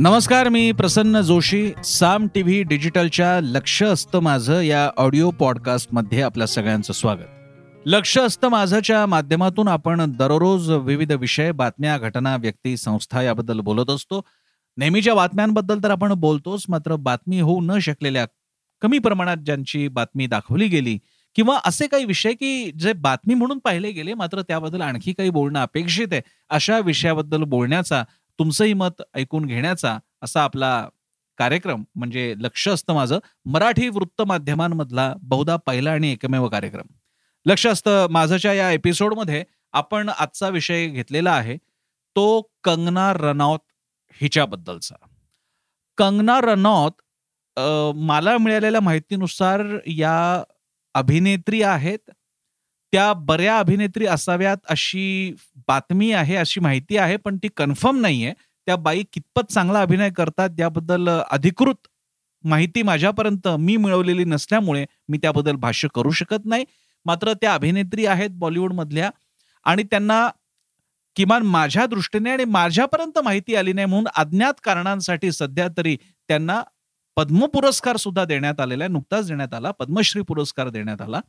नमस्कार मी Prasanna Joshi Saam T V डिजिटलच्या लक्ष असतं माझं या ऑडिओ पॉडकास्टमध्ये आपल्या सगळ्यांचं स्वागत. लक्ष असतं माझंच्या माध्यमातून आपण दररोज विविध विषय बातम्या घटना व्यक्ती संस्था याबद्दल बोलत असतो. नेहमीच्या बातम्यांबद्दल तर आपण बोलतोच मात्र बातमी होऊ न शकलेल्या कमी प्रमाणात ज्यांची बातमी दाखवली गेली किंवा असे काही विषय की जे बातमी म्हणून पाहिले गेले मात्र त्याबद्दल आणखी काही बोलणं अपेक्षित आहे. अशा विषयाबद्दल बोलण्याचा तुमचंही मत ऐकून घेण्याचा असा आपला कार्यक्रम म्हणजे लक्ष असतं माझं मराठी वृत्तमाध्यमांमधला बहुधा पहिला आणि एकमेव कार्यक्रम. लक्ष असतं माझंच्या या एपिसोडमध्ये. आपण आजचा विषय घेतलेला आहे तो कंगना रनौत हिच्याबद्दलचा. कंगना रनौत मला मिळालेल्या माहितीनुसार या अभिनेत्री आहेत त्या बऱ्या अभिनेत्री असाव्यात अशी बातमी आहे अशी माहिती आहे पण ती कन्फर्म नाहीये. त्या बाई कितपत चांगला अभिनय करतात याबद्दल अधिकृत माहिती माझ्यापर्यंत मी मिळवलेली नसल्यामुळे मी त्याबद्दल भाष्य करू शकत नाही. मात्र त्या अभिनेत्री आहेत बॉलिवूडमधल्या आणि त्यांना किमान माझ्या दृष्टीने आणि माझ्यापर्यंत माहिती आली नाही म्हणून अज्ञात कारणांसाठी सध्या तरी त्यांना पद्म पुरस्कार सुद्धा देण्यात आलेला आहे. नुकताच देण्यात आला पद्मश्री पुरस्कार देण्यात आला.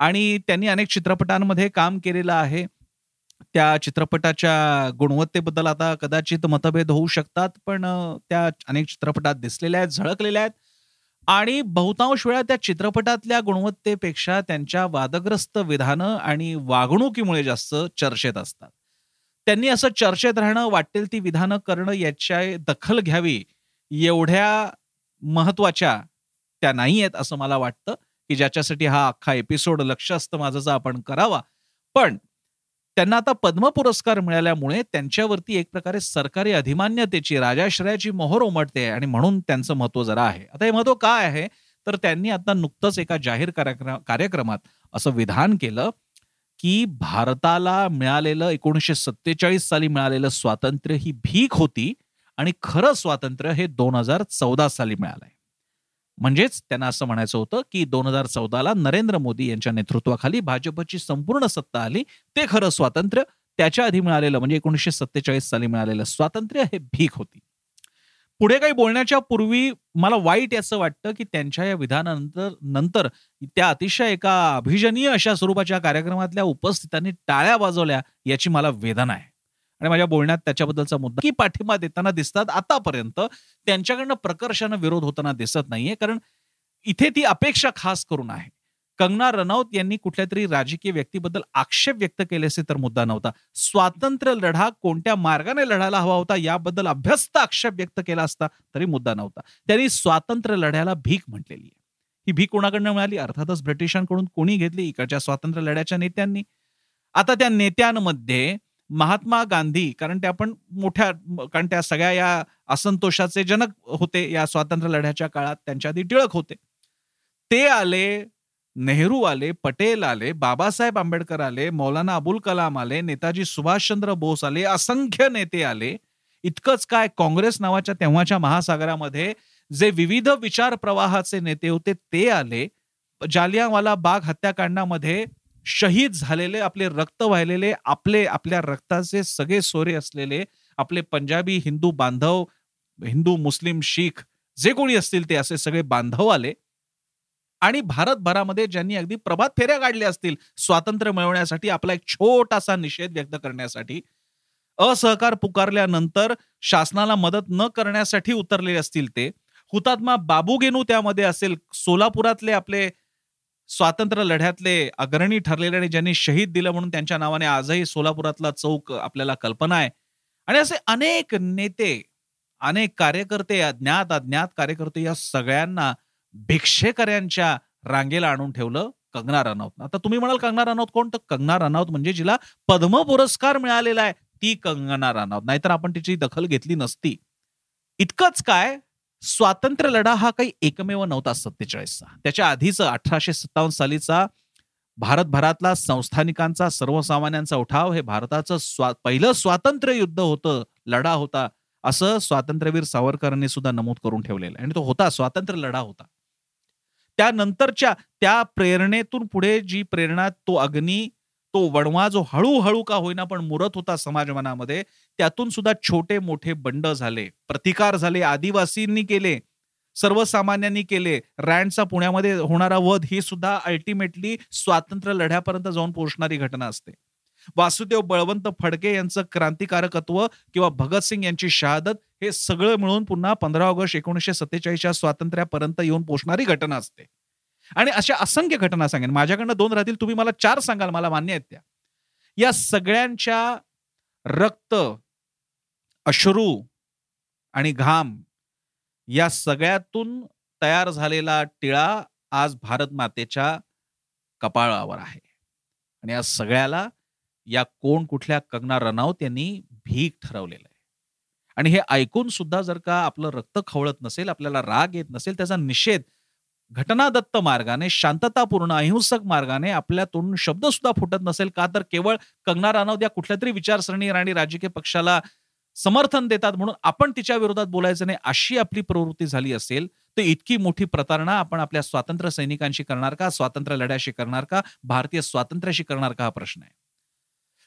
आणि त्यांनी अनेक चित्रपटांमध्ये काम केलेलं आहे. त्या चित्रपटाच्या गुणवत्तेबद्दल आता कदाचित मतभेद होऊ शकतात पण त्या अनेक चित्रपटात दिसलेल्या आहेत झळकलेल्या आहेत. आणि बहुतांश वेळा त्या चित्रपटातल्या गुणवत्तेपेक्षा त्यांच्या वादग्रस्त विधानं आणि वागणुकीमुळे जास्त चर्चेत असतात. त्यांनी असं चर्चेत राहणं वाटेल ती विधानं करणं याच्या दखल घ्यावी एवढ्या महत्त्वाच्या त्या नाही आहेत असं मला वाटतं. की ज्याच्यासाठी हा अख्खा एपिसोड लक्ष असतं माझं आपण करावा. पण त्यांना आता पद्म पुरस्कार मिळाल्यामुळे त्यांच्यावरती एक प्रकारे सरकारी अधिमान्यतेची राजाश्रयाची मोहर उमटते आणि म्हणून त्यांचं महत्त्व जरा आहे. आता हे महत्त्व काय आहे? तर त्यांनी आता नुकतंच एका जाहीर कार्यक्रमात असं विधान केलं की भारताला मिळालेलं एकोणीसशे सत्तेचाळीस साली मिळालेलं स्वातंत्र्य ही भीक होती आणि खरं स्वातंत्र्य हे दोन हजार चौदा साली मिळालंय. म्हणजेच त्यांना असं म्हणायचं होतं की दोन हजार चौदाला नरेंद्र मोदी यांच्या नेतृत्वाखाली भाजपची संपूर्ण सत्ता आली. ते खरं स्वातंत्र्य. त्याच्या आधी मिळालेलं म्हणजे एकोणीसशे सत्तेचाळीस साली मिळालेलं स्वातंत्र्य हे भीक होती. पुढे काही बोलण्याच्या पूर्वी मला वाईट असं वाटतं की त्यांच्या या विधानानंतर नंतर त्या अतिशय एका अभिजनीय अशा स्वरूपाच्या कार्यक्रमातल्या उपस्थितांनी टाळ्या वाजवल्या याची मला वेदना आहे. आणि माझ्या बोलण्यात त्याच्याबद्दलचा मुद्दा की पाठिंबा देताना दिसतात आतापर्यंत. त्यांच्याकडनं प्रकर्षानं विरोध होताना दिसत नाहीये. कारण इथे ती अपेक्षा खास करून आहे. कंगना रनौत यांनी कुठल्या तरी राजकीय व्यक्तीबद्दल आक्षेप व्यक्त केले असे तर मुद्दा नव्हता. स्वातंत्र्य लढा कोणत्या मार्गाने लढायला हवा होता याबद्दल अभ्यस्त आक्षेप व्यक्त केला असता तरी मुद्दा नव्हता. त्यांनी स्वातंत्र्य लढ्याला भीक म्हटलेली आहे. ही भीक कोणाकडनं मिळाली? अर्थातच ब्रिटिशांकडून कोणी घेतली? इकडच्या स्वातंत्र्य लढ्याच्या नेत्यांनी. आता त्या नेत्यांमध्ये महात्मा गांधी कारण ते आपण मोठ्या कारण त्या सगळ्या या असंतोषाचे जनक होते या स्वातंत्र्य लढ्याच्या काळात त्यांच्या आधी टिळक होते. ते आले नेहरू आले पटेल आले बाबासाहेब आंबेडकर आले मौलाना अबुल कलाम आले नेताजी सुभाषचंद्र बोस आले असंख्य नेते आले. इतकंच काय काँग्रेस नावाच्या तेव्हाच्या महासागरामध्ये जे विविध विचार प्रवाहाचे नेते होते ते आले. जालियावाला बाग हत्याकांडामध्ये शहीद झालेले आपले रक्त वाहिलेले आपले आपल्या रक्ताचे सगळे सोरे असलेले आपले पंजाबी हिंदू बांधव हिंदू मुस्लिम शीख जे कोणी असतील ते असे सगळे बांधव आले. आणि भारतभरामध्ये ज्यांनी अगदी प्रभात फेऱ्या काढल्या असतील स्वातंत्र्य मिळवण्यासाठी आपला एक छोटासा निषेध व्यक्त करण्यासाठी असहकार पुकारल्यानंतर शासनाला मदत न करण्यासाठी उतरलेले असतील ते हुतात्मा बाबू गेनू त्यामध्ये असेल सोलापुरातले आपले स्वातंत्र्य लढ्यातले अग्रणी ठरलेले आणि ज्यांनी शहीद दिलं म्हणून त्यांच्या नावाने आजही सोलापुरातला चौक आपल्याला कल्पना आहे. आणि असे अनेक नेते अनेक कार्यकर्ते अज्ञात अज्ञात कार्यकर्ते या सगळ्यांना भिक्षेकऱ्यांच्या रांगेला आणून ठेवलं कंगना रनौत. आता तुम्ही म्हणाल कंगना रनौत कोण? तर कंगना रनौत म्हणजे जिला पद्म पुरस्कार मिळालेला आहे. ती कंगना रनौत. नाहीतर आपण तिची दखल घेतली नसती. इतकंच काय? स्वातंत्र्य लढा हा काही एकमेव नव्हता सत्तेचाळीसचा. त्याच्या आधीच अठराशे सत्तावन्न सालीचा भारतभरातला संस्थानिकांचा सर्वसामान्यांचा उठाव हे भारताचं स्वा पहिलं स्वातंत्र्य युद्ध होतं लढा होता असं स्वातंत्र्यवीर सावरकरांनी सुद्धा नमूद करून ठेवलेलं आणि तो होता स्वातंत्र्य लढा होता. त्यानंतरच्या त्या प्रेरणेतून पुढे जी प्रेरणा तो अग्नी तो वणवा जो हळूहळू का होईना पण मुरत होता समाजमनामध्ये त्यातून सुद्धा छोटे मोठे बंड झाले. प्रतिकार झाले आदिवासींनी केले सर्वसामान्यांनी केले. रँडचा पुण्यामध्ये होणारा वध ही सुद्धा अल्टिमेटली स्वातंत्र्य लढ्यापर्यंत जाऊन पोहोचणारी घटना असते. वासुदेव बळवंत फडके यांचं क्रांतिकारकत्व किंवा भगतसिंग यांची शहादत हे सगळं मिळून पुन्हा पंधरा ऑगस्ट एकोणीसशे सत्तेचाळीसच्या स्वातंत्र्यापर्यंत येऊन पोहोचणारी घटना असते. आणि अशा असंख्य घटना सांगेन. माझ्याकडनं दोन राहतील तुम्ही मला चार सांगाल मला मान्य आहेत त्या. या सगळ्यांच्या रक्त अश्रू आणि घाम या सगळ्यातून तयार झालेला टिळा आज भारत मातेच्या कपाळावर आहे. आणि या सगळ्याला या कोण कुठल्या कंगना रनावत यांनी भीक ठरवलेलं आहे. आणि हे ऐकून सुद्धा जर का आपलं रक्त खवळत नसेल आपल्याला राग येत नसेल त्याचा निषेध घटनादत्त मार्गाने शांततापूर्ण अहिंसक मार्गाने आपल्यातून शब्द सुद्धा फुटत नसेल का तर केवळ कंगना राणावत या कुठल्या तरी विचारसरणी आणि राजकीय पक्षाला समर्थन देतात म्हणून आपण तिच्या विरोधात बोलायचं नाही अशी आपली प्रवृत्ती झाली असेल तर इतकी मोठी प्रतारणा आपण आपल्या स्वातंत्र्य सैनिकांशी करणार का? स्वातंत्र्य लढ्याशी करणार का? भारतीय स्वातंत्र्याशी करणार का? हा प्रश्न आहे.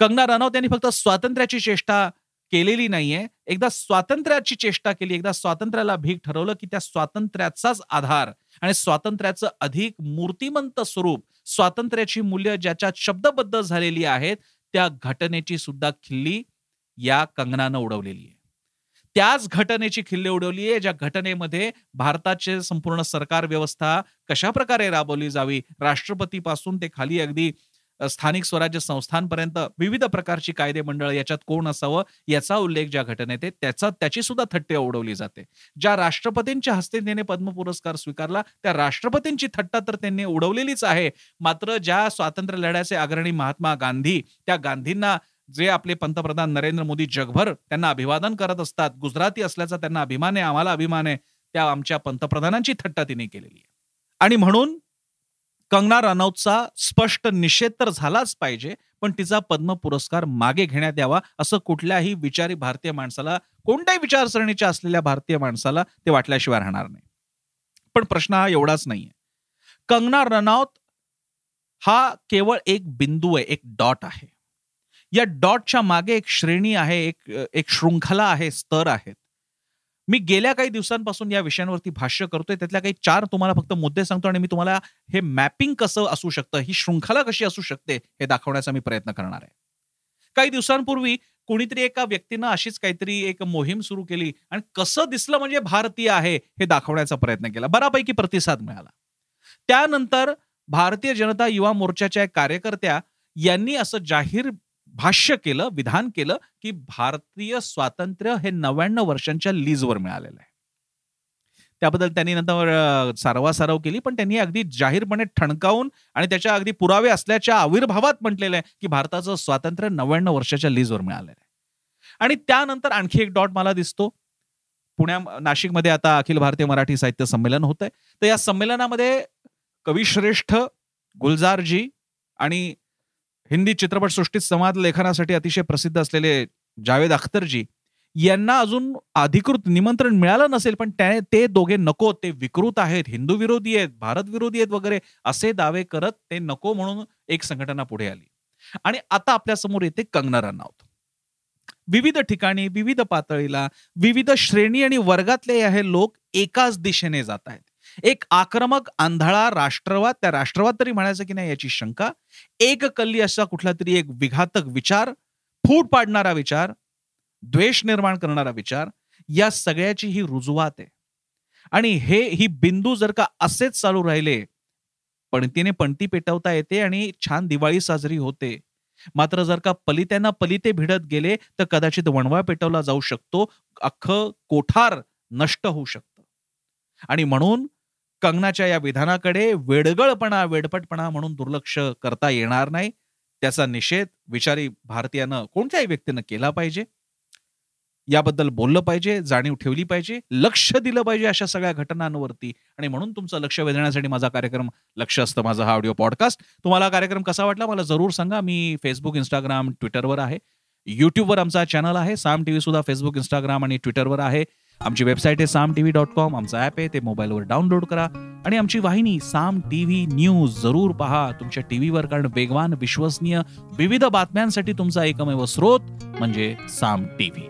कंगना राणावत यांनी फक्त स्वातंत्र्याची चेष्टा केलेली नाहीये एकदा स्वातंत्र्याची चेष्टा केली एकदा स्वातंत्र्याला भीक ठरवलं की त्या स्वातंत्र्याचाच आधार आणि स्वातंत्र्याचं अधिक मूर्तिमंत स्वरूप स्वातंत्र्याची मूल्य ज्याच्यात शब्दबद्ध झालेली आहेत त्या घटनेची सुद्धा खिल्ली या कंगनानं उडवलेली आहे. त्याच घटनेची खिल्ली उडवली आहे ज्या घटनेमध्ये भारताचे संपूर्ण सरकार व्यवस्था कशा प्रकारे राबवली जावी राष्ट्रपतीपासून ते खाली अगदी स्थानिक स्वराज्य संस्थांपर्यंत विविध प्रकारची कायदे मंडळ याच्यात कोण असावं याचा उल्लेख ज्या घटनेत आहे त्याचा त्याची सुद्धा थट्टे उडवली जाते. ज्या राष्ट्रपतींच्या हस्ते त्याने पद्म पुरस्कार स्वीकारला त्या राष्ट्रपतींची थट्टा तर त्यांनी उडवलेलीच आहे. मात्र ज्या स्वातंत्र्य लढ्याचे अग्रणी महात्मा गांधी त्या गांधींना जे आपले पंतप्रधान नरेंद्र मोदी जगभर त्यांना अभिवादन करत असतात गुजराती असल्याचा त्यांना अभिमान आहे आम्हाला अभिमान आहे त्या आमच्या पंतप्रधानांची थट्टा तिने केलेली आहे. आणि म्हणून कंगना रनौतचा स्पष्ट निषेध तर झालाच पाहिजे पण तिचा पद्म पुरस्कार मागे घेण्यात यावा असं कुठल्याही विचारी भारतीय माणसाला कोणत्याही विचारसरणीच्या असलेल्या भारतीय माणसाला ते वाटल्याशिवाय राहणार नाही. पण प्रश्न हा एवढाच नाहीये. कंगना रनौत हा केवळ एक बिंदू आहे एक डॉट आहे. या डॉटच्या मागे एक श्रेणी आहे एक एक शृंखला आहे स्तर आहेत मी गेल्या काही दिवसांपासून या विषयांवरती भाष्य करतोय. त्यातल्या काही चार तुम्हाला फक्त मुद्दे सांगतो आणि मी तुम्हाला हे मॅपिंग कसं असू शकतं ही शृंखला कशी असू शकते हे दाखवण्याचा मी प्रयत्न करणार आहे. काही दिवसांपूर्वी कोणीतरी एका व्यक्तीनं अशीच काहीतरी एक मोहीम सुरू केली आणि कसं दिसलं म्हणजे भारतीय आहे हे दाखवण्याचा प्रयत्न केला. बऱ्यापैकी प्रतिसाद मिळाला. त्यानंतर भारतीय जनता युवा मोर्चाच्या कार्यकर्त्या यांनी असं जाहीर भाष्य केलं विधान केलं की भारतीय स्वातंत्र्य हे नव्याण्णव वर्षांच्या लीजवर मिळालेलं आहे. त्याबद्दल त्यांनी नंतर सारवासारव केली पण त्यांनी अगदी जाहीरपणे ठणकावून आणि त्याच्या अगदी पुरावे असल्याच्या आविर्भावात म्हटलेलं आहे की भारताचं स्वातंत्र्य नव्याण्णव वर्षाच्या लीजवर मिळालेलं आहे. आणि त्यानंतर आणखी एक डॉट मला दिसतो. पुण्या नाशिकमध्ये आता अखिल भारतीय मराठी साहित्य संमेलन होत आहे तर या संमेलनामध्ये कविश्रेष्ठ गुलजारजी आणि हिंदी चित्रपटसृष्टीत संवाद लेखनासाठी अतिशय प्रसिद्ध असलेले जावेद अख्तरजी यांना अजून अधिकृत निमंत्रण मिळालं नसेल पण ते दोघे नको ते विकृत आहेत हिंदू विरोधी आहेत भारत विरोधी आहेत वगैरे असे दावे करत ते नको म्हणून एक संघटना पुढे आली. आणि आता आपल्यासमोर येते कंगना रनौत विविध ठिकाणी विविध पातळीला विविध श्रेणी आणि वर्गातले हे लोक एकाच दिशेने जात आहेत. एक आक्रमक आंधळा राष्ट्रवाद त्या राष्ट्रवाद तरी म्हणायचं की नाही याची शंका? एक कल्ली असा कुठला तरी एक विघातक विचार फूट पाडणारा विचार द्वेष निर्माण करणारा विचार या सगळ्याची ही रुजुवात आहे. आणि हे ही बिंदू जर का असेच चालू राहिले पणतीने पणती पेटवता येते आणि छान दिवाळी साजरी होते. मात्र जर का पलित्यांना पलिते भिडत गेले तर कदाचित वणवा पेटवला जाऊ शकतो अख्खं कोठार नष्ट होऊ शकतं. आणि म्हणून कंगनाच्या या विधानाकडे वेडगळपणा वेडपटपणा म्हणून दुर्लक्ष करता येणार नाही. त्याचा निषेध विचारी भारतीयानं कोणत्याही व्यक्तीनं केला पाहिजे? याबद्दल बोललं पाहिजे जाणीव ठेवली पाहिजे लक्ष दिलं पाहिजे अशा सगळ्या घटनांवरती. आणि म्हणून तुमचं लक्ष वेधण्यासाठी माझा कार्यक्रम लक्ष असतं माझा हा ऑडिओ पॉडकास्ट तुम्हाला कार्यक्रम कसा वाटला मला जरूर सांगा. मी फेसबुक इंस्टाग्राम ट्विटरवर आहे. युट्यूबवर आमचा चॅनल आहे. साम टीव्ही सुद्धा फेसबुक इंस्टाग्राम आणि ट्विटरवर आहे. आमची वेबसाईट आहे Saam T V dot com आमचं ॲप आहे ते मोबाईलवर डाउनलोड करा. आणि आमची वाहिनी साम टी व्ही न्यूज जरूर पहा. तुमच्या टीव्हीवर कारण वेगवान विश्वसनीय विविध बातम्यांसाठी तुमचा एकमेव स्रोत म्हणजे साम टी व्ही